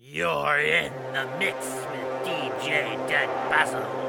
You're in the mix with DJ Dead Basil.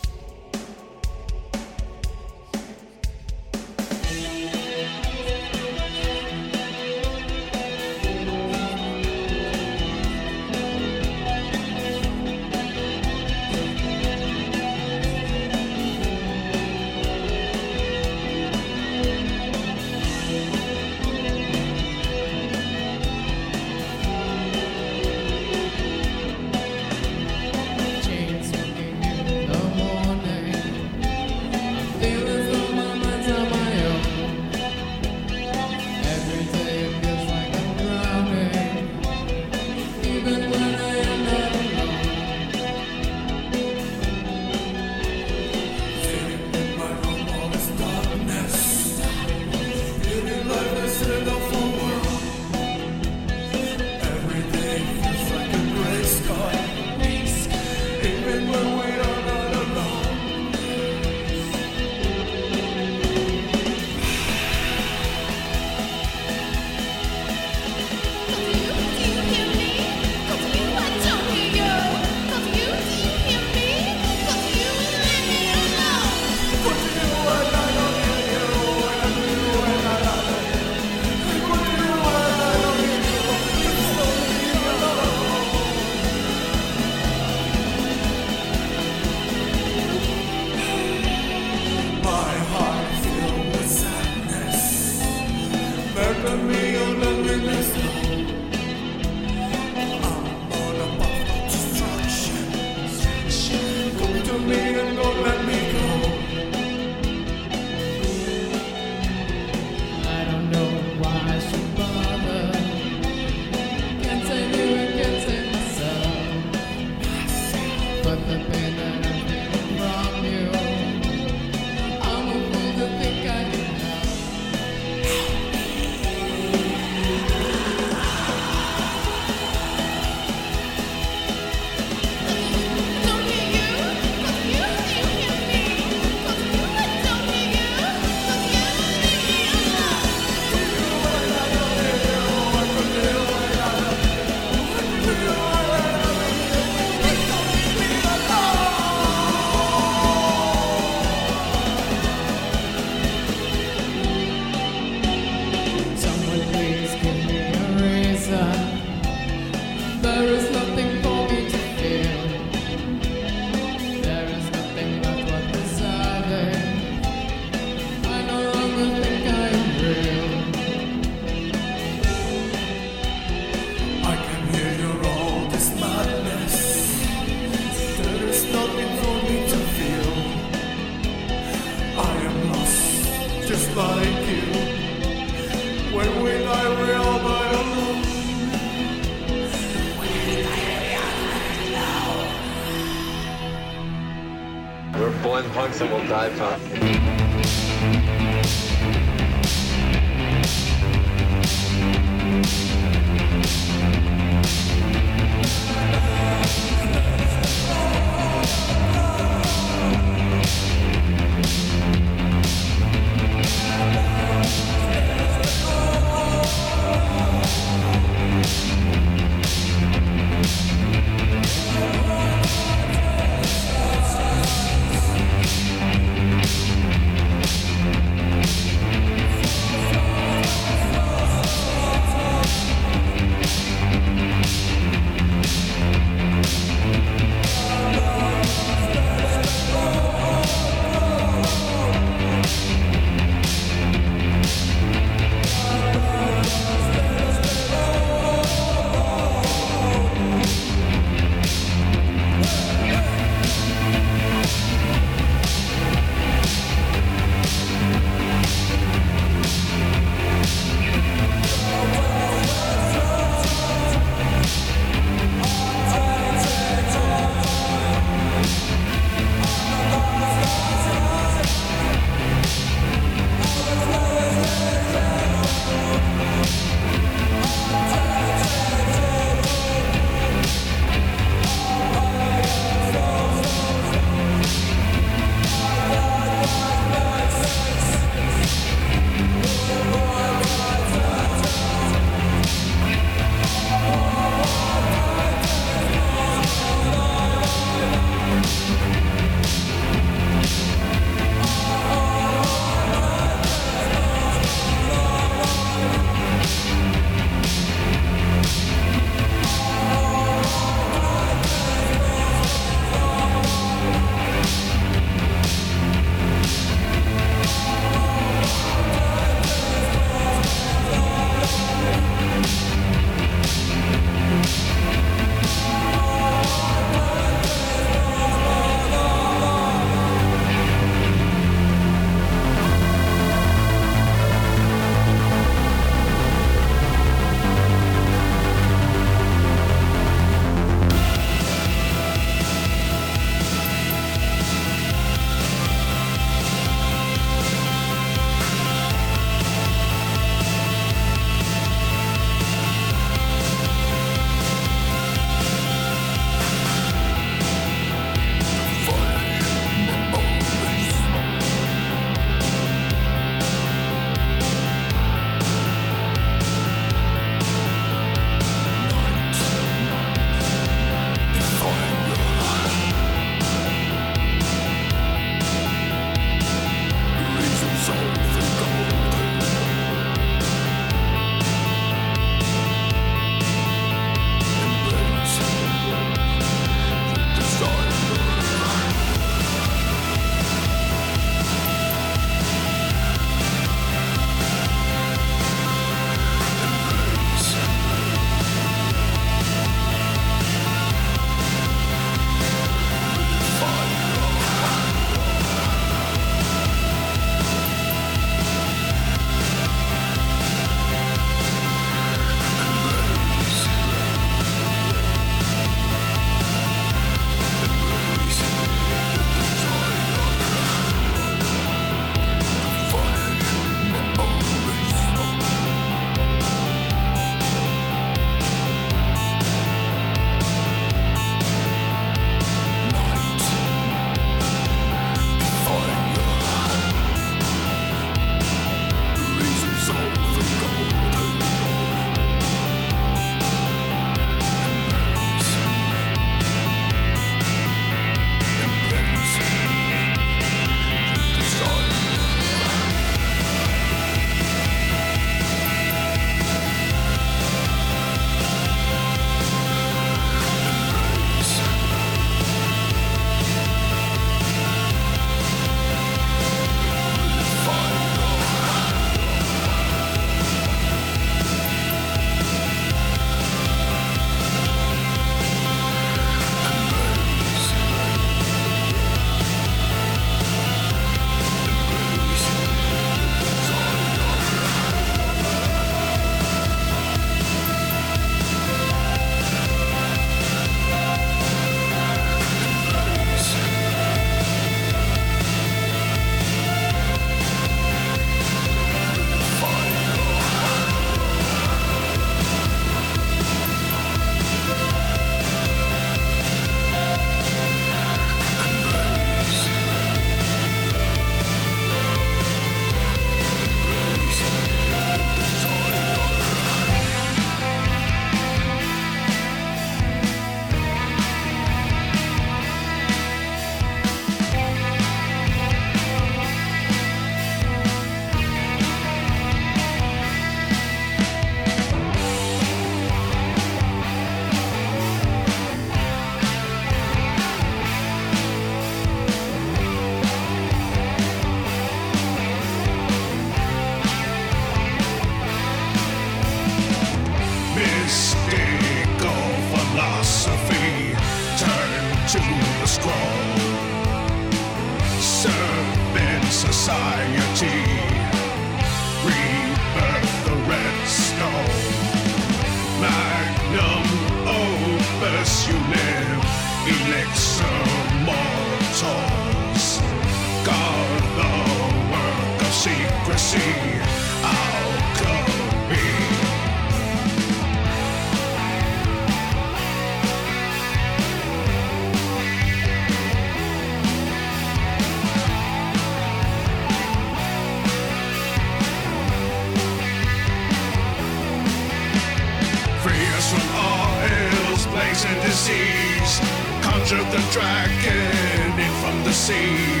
sea.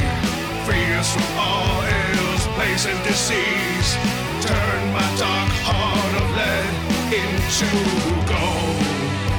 From all ills, place and disease. Turn my dark heart of lead into gold.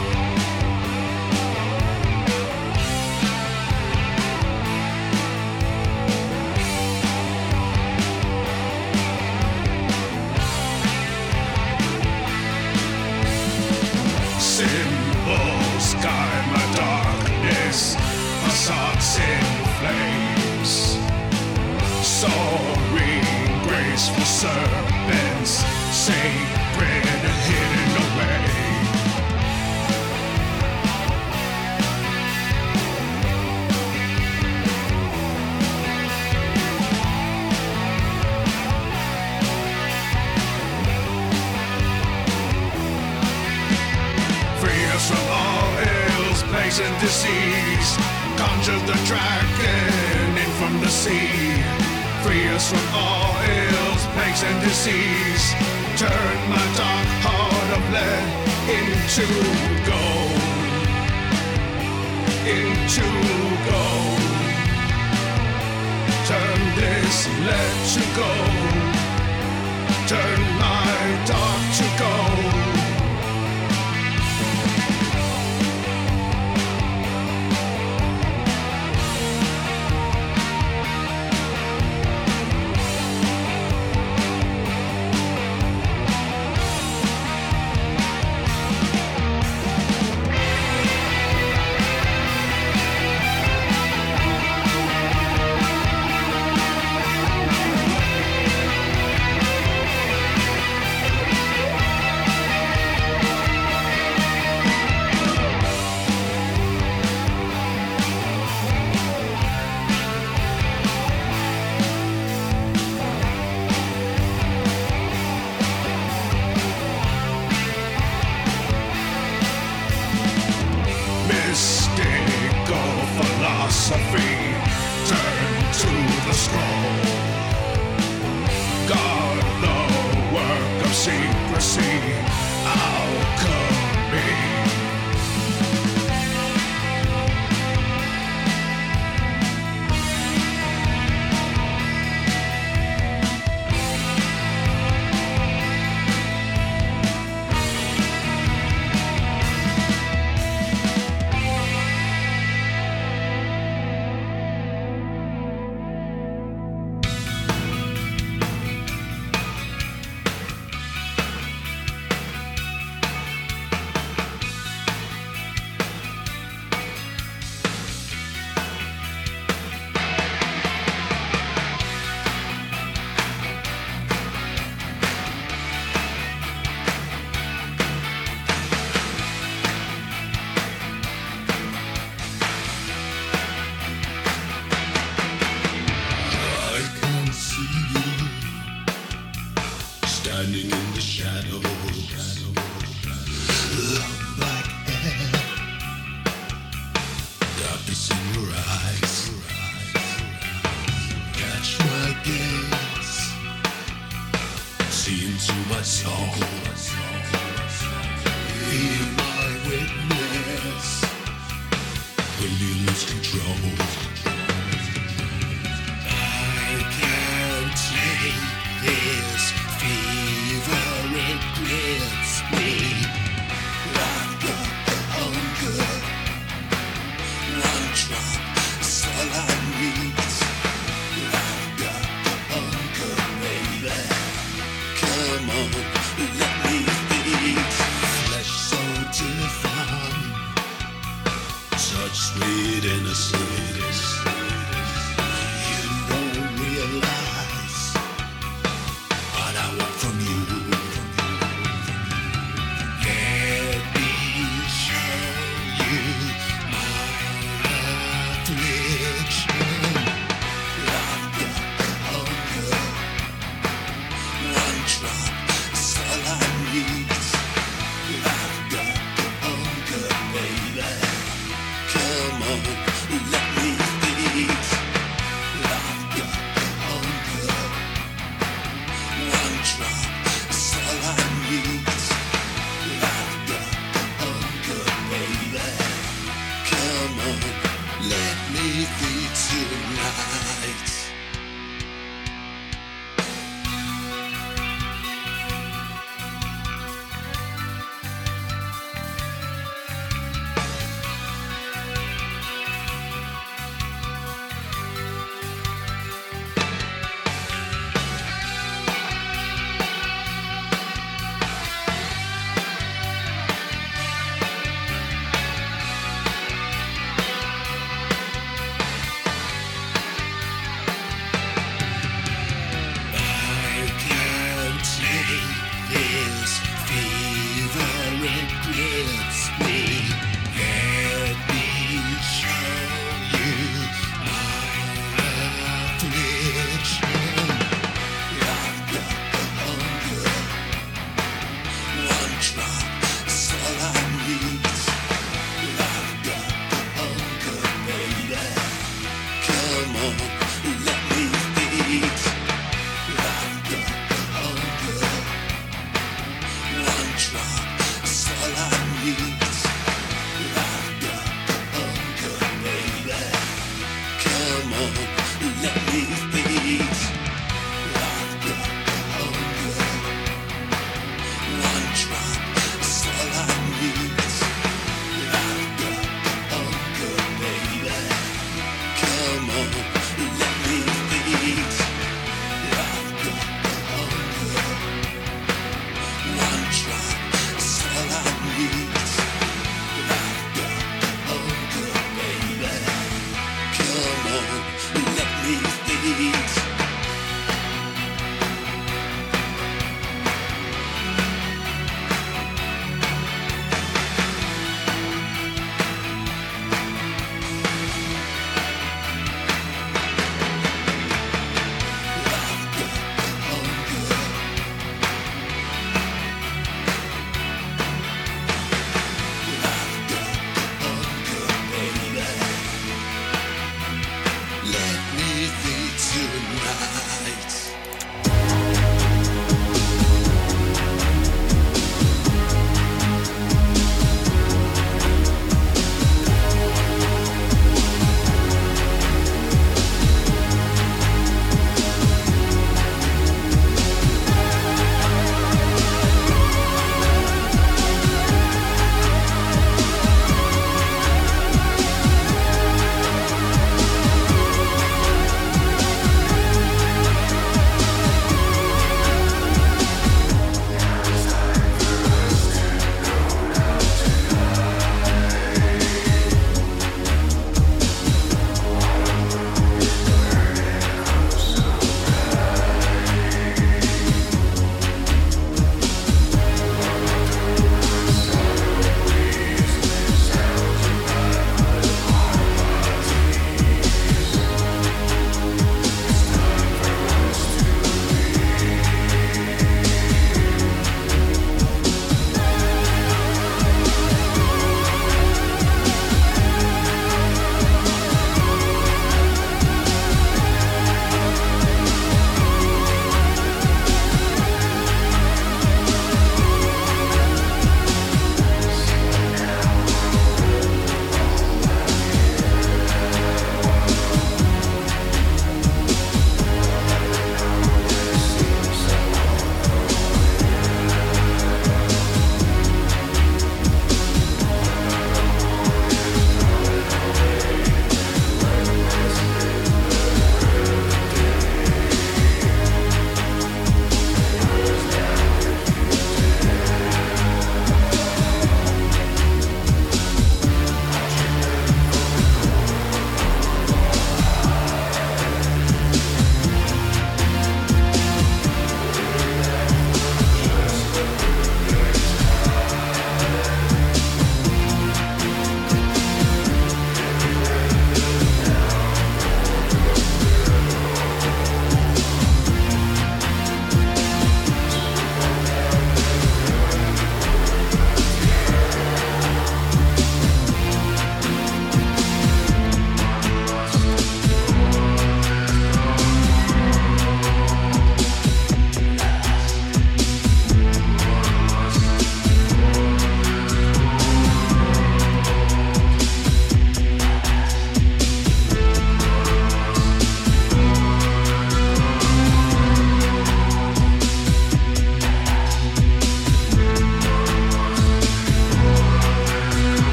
Yeah.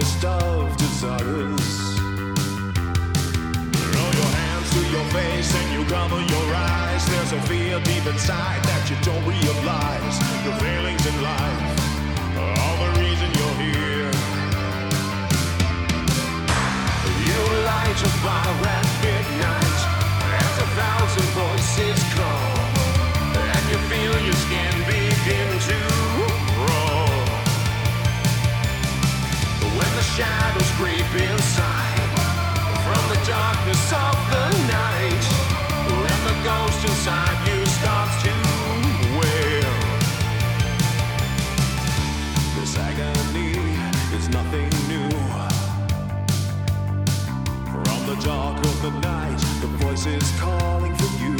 The of desires. Roll your hands to your face and you cover your eyes. There's a fear deep inside that you don't realize. Your failings in life are the reason you're here. You light a fire dark of the night, the voice is calling for you.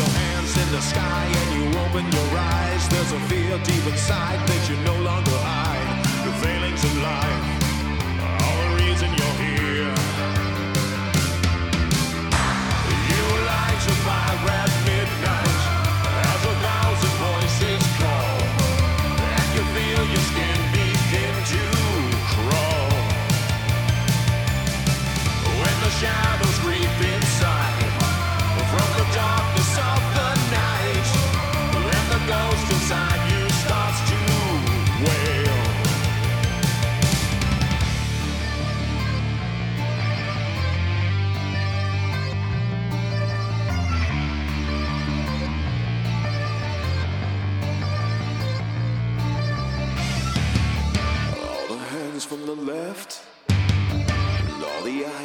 Your hands in the sky and you open your eyes. There's a fear deep inside that you no longer hide. Failings life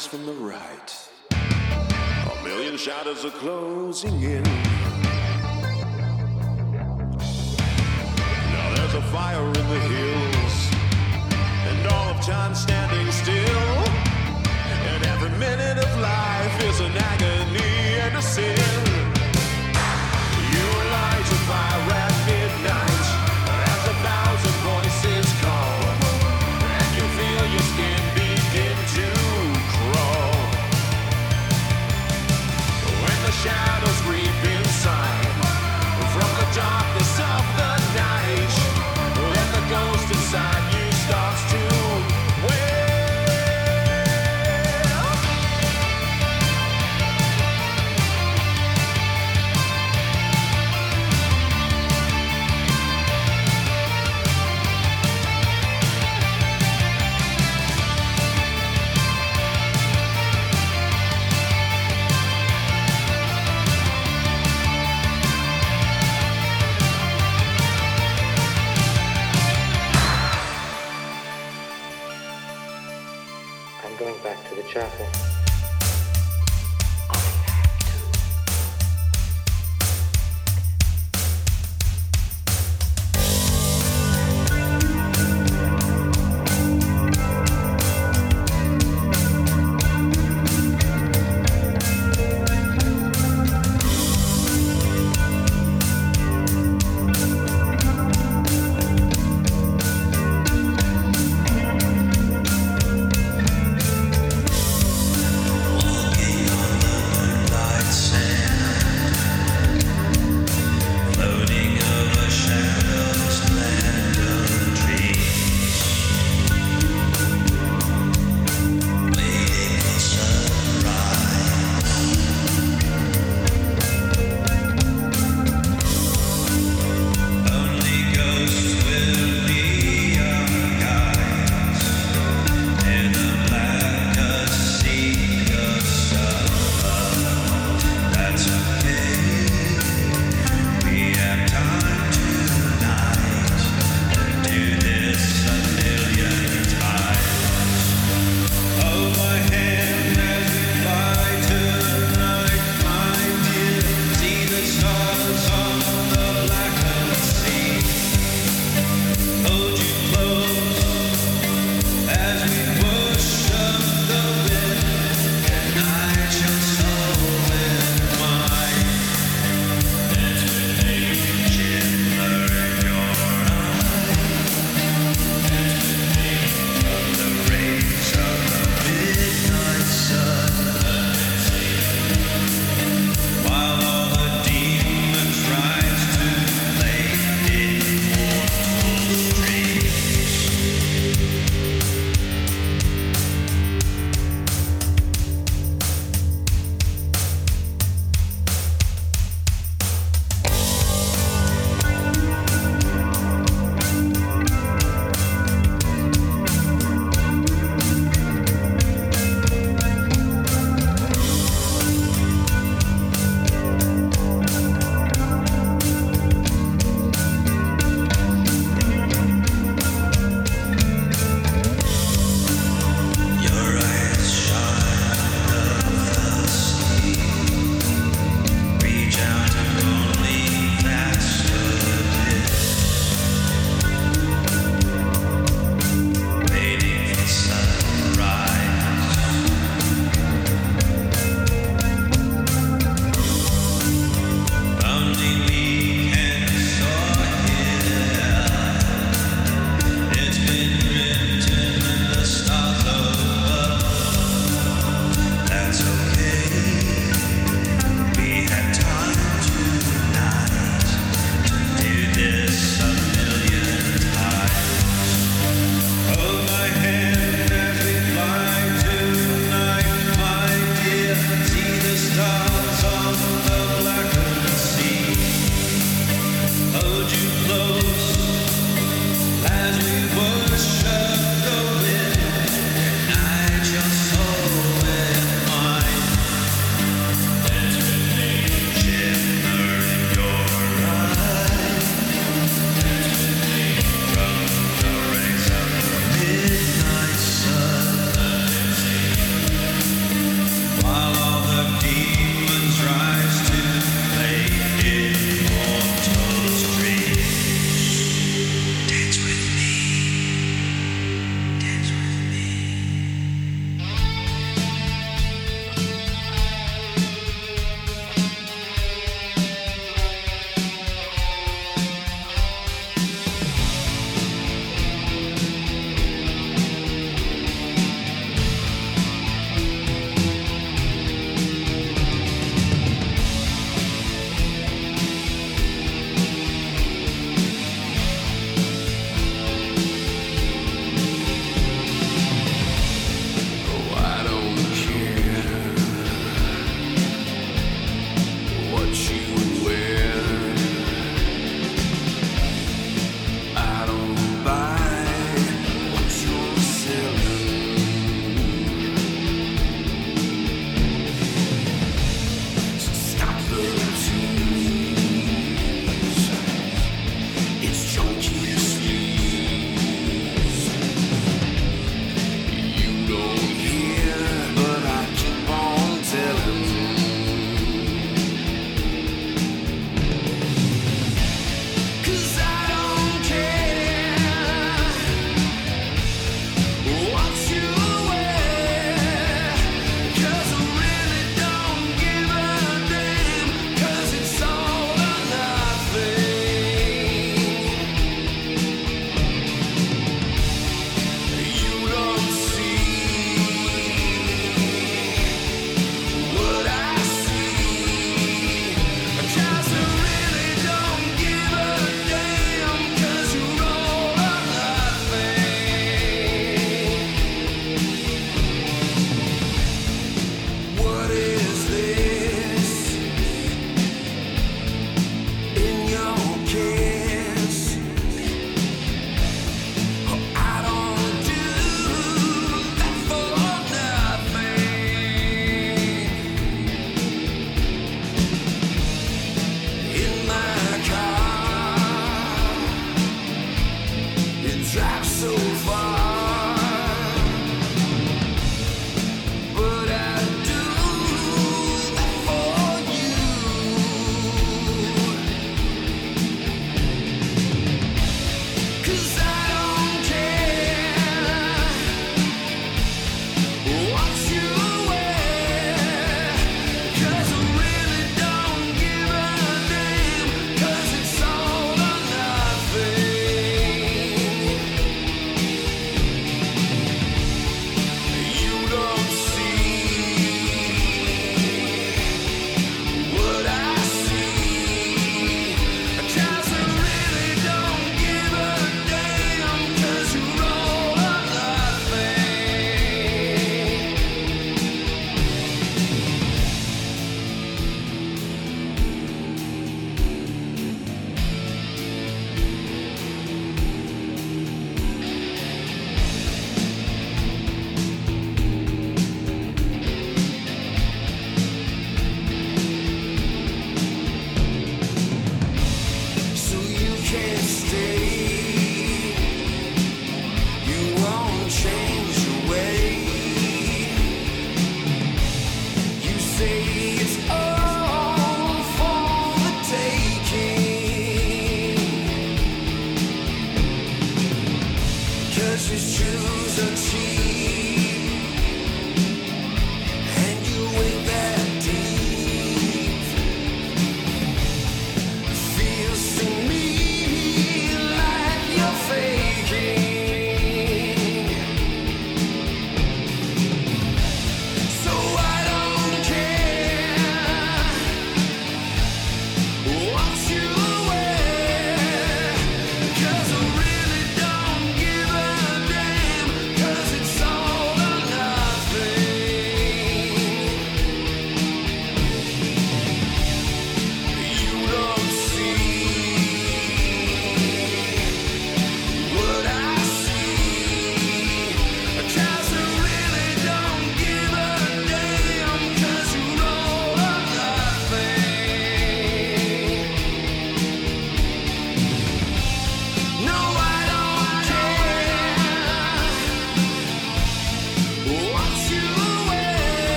eyes from the right. A million shadows are closing in. Now there's a fire in the hills, and all of time standing still. And every minute of life is an agony and a sin.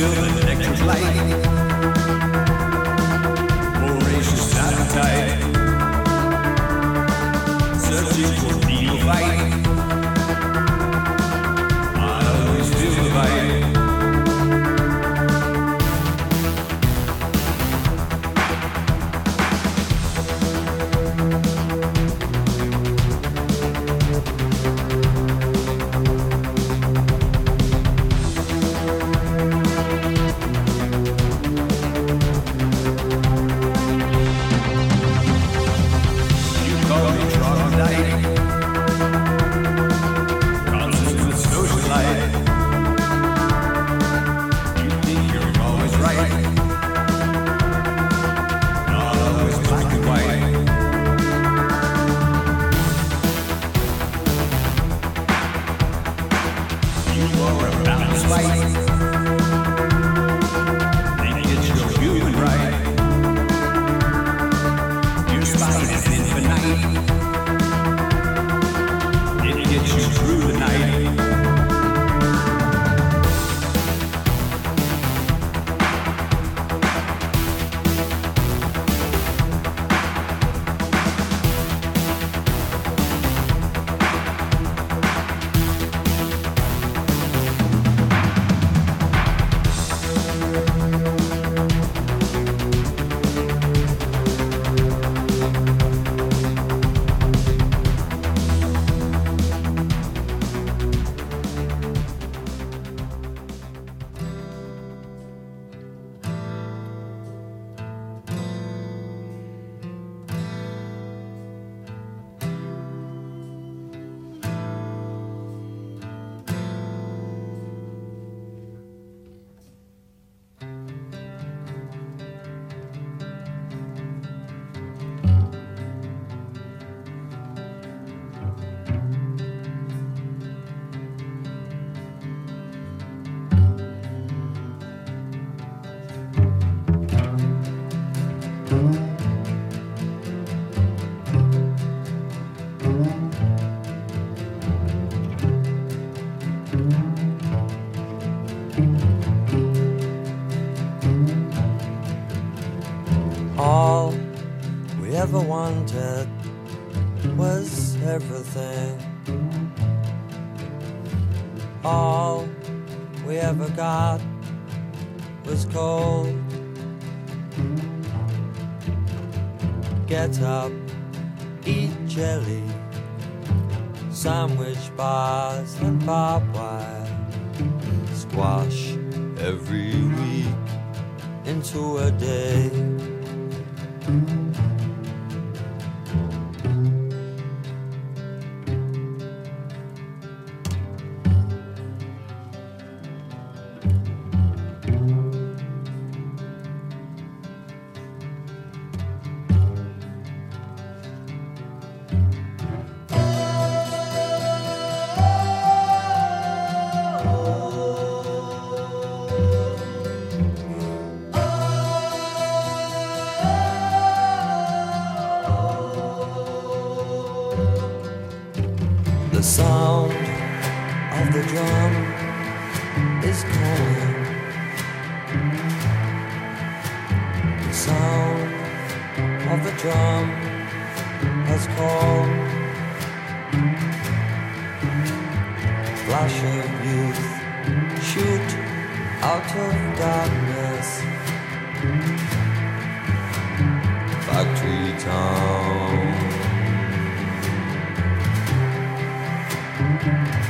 All ever was everything. All we ever got was cold. Get up, eat jelly, sandwich bars The sound of the drum is calling. The sound of the drum has called. Flash of youth shoot out of darkness. Factory town. Thank you.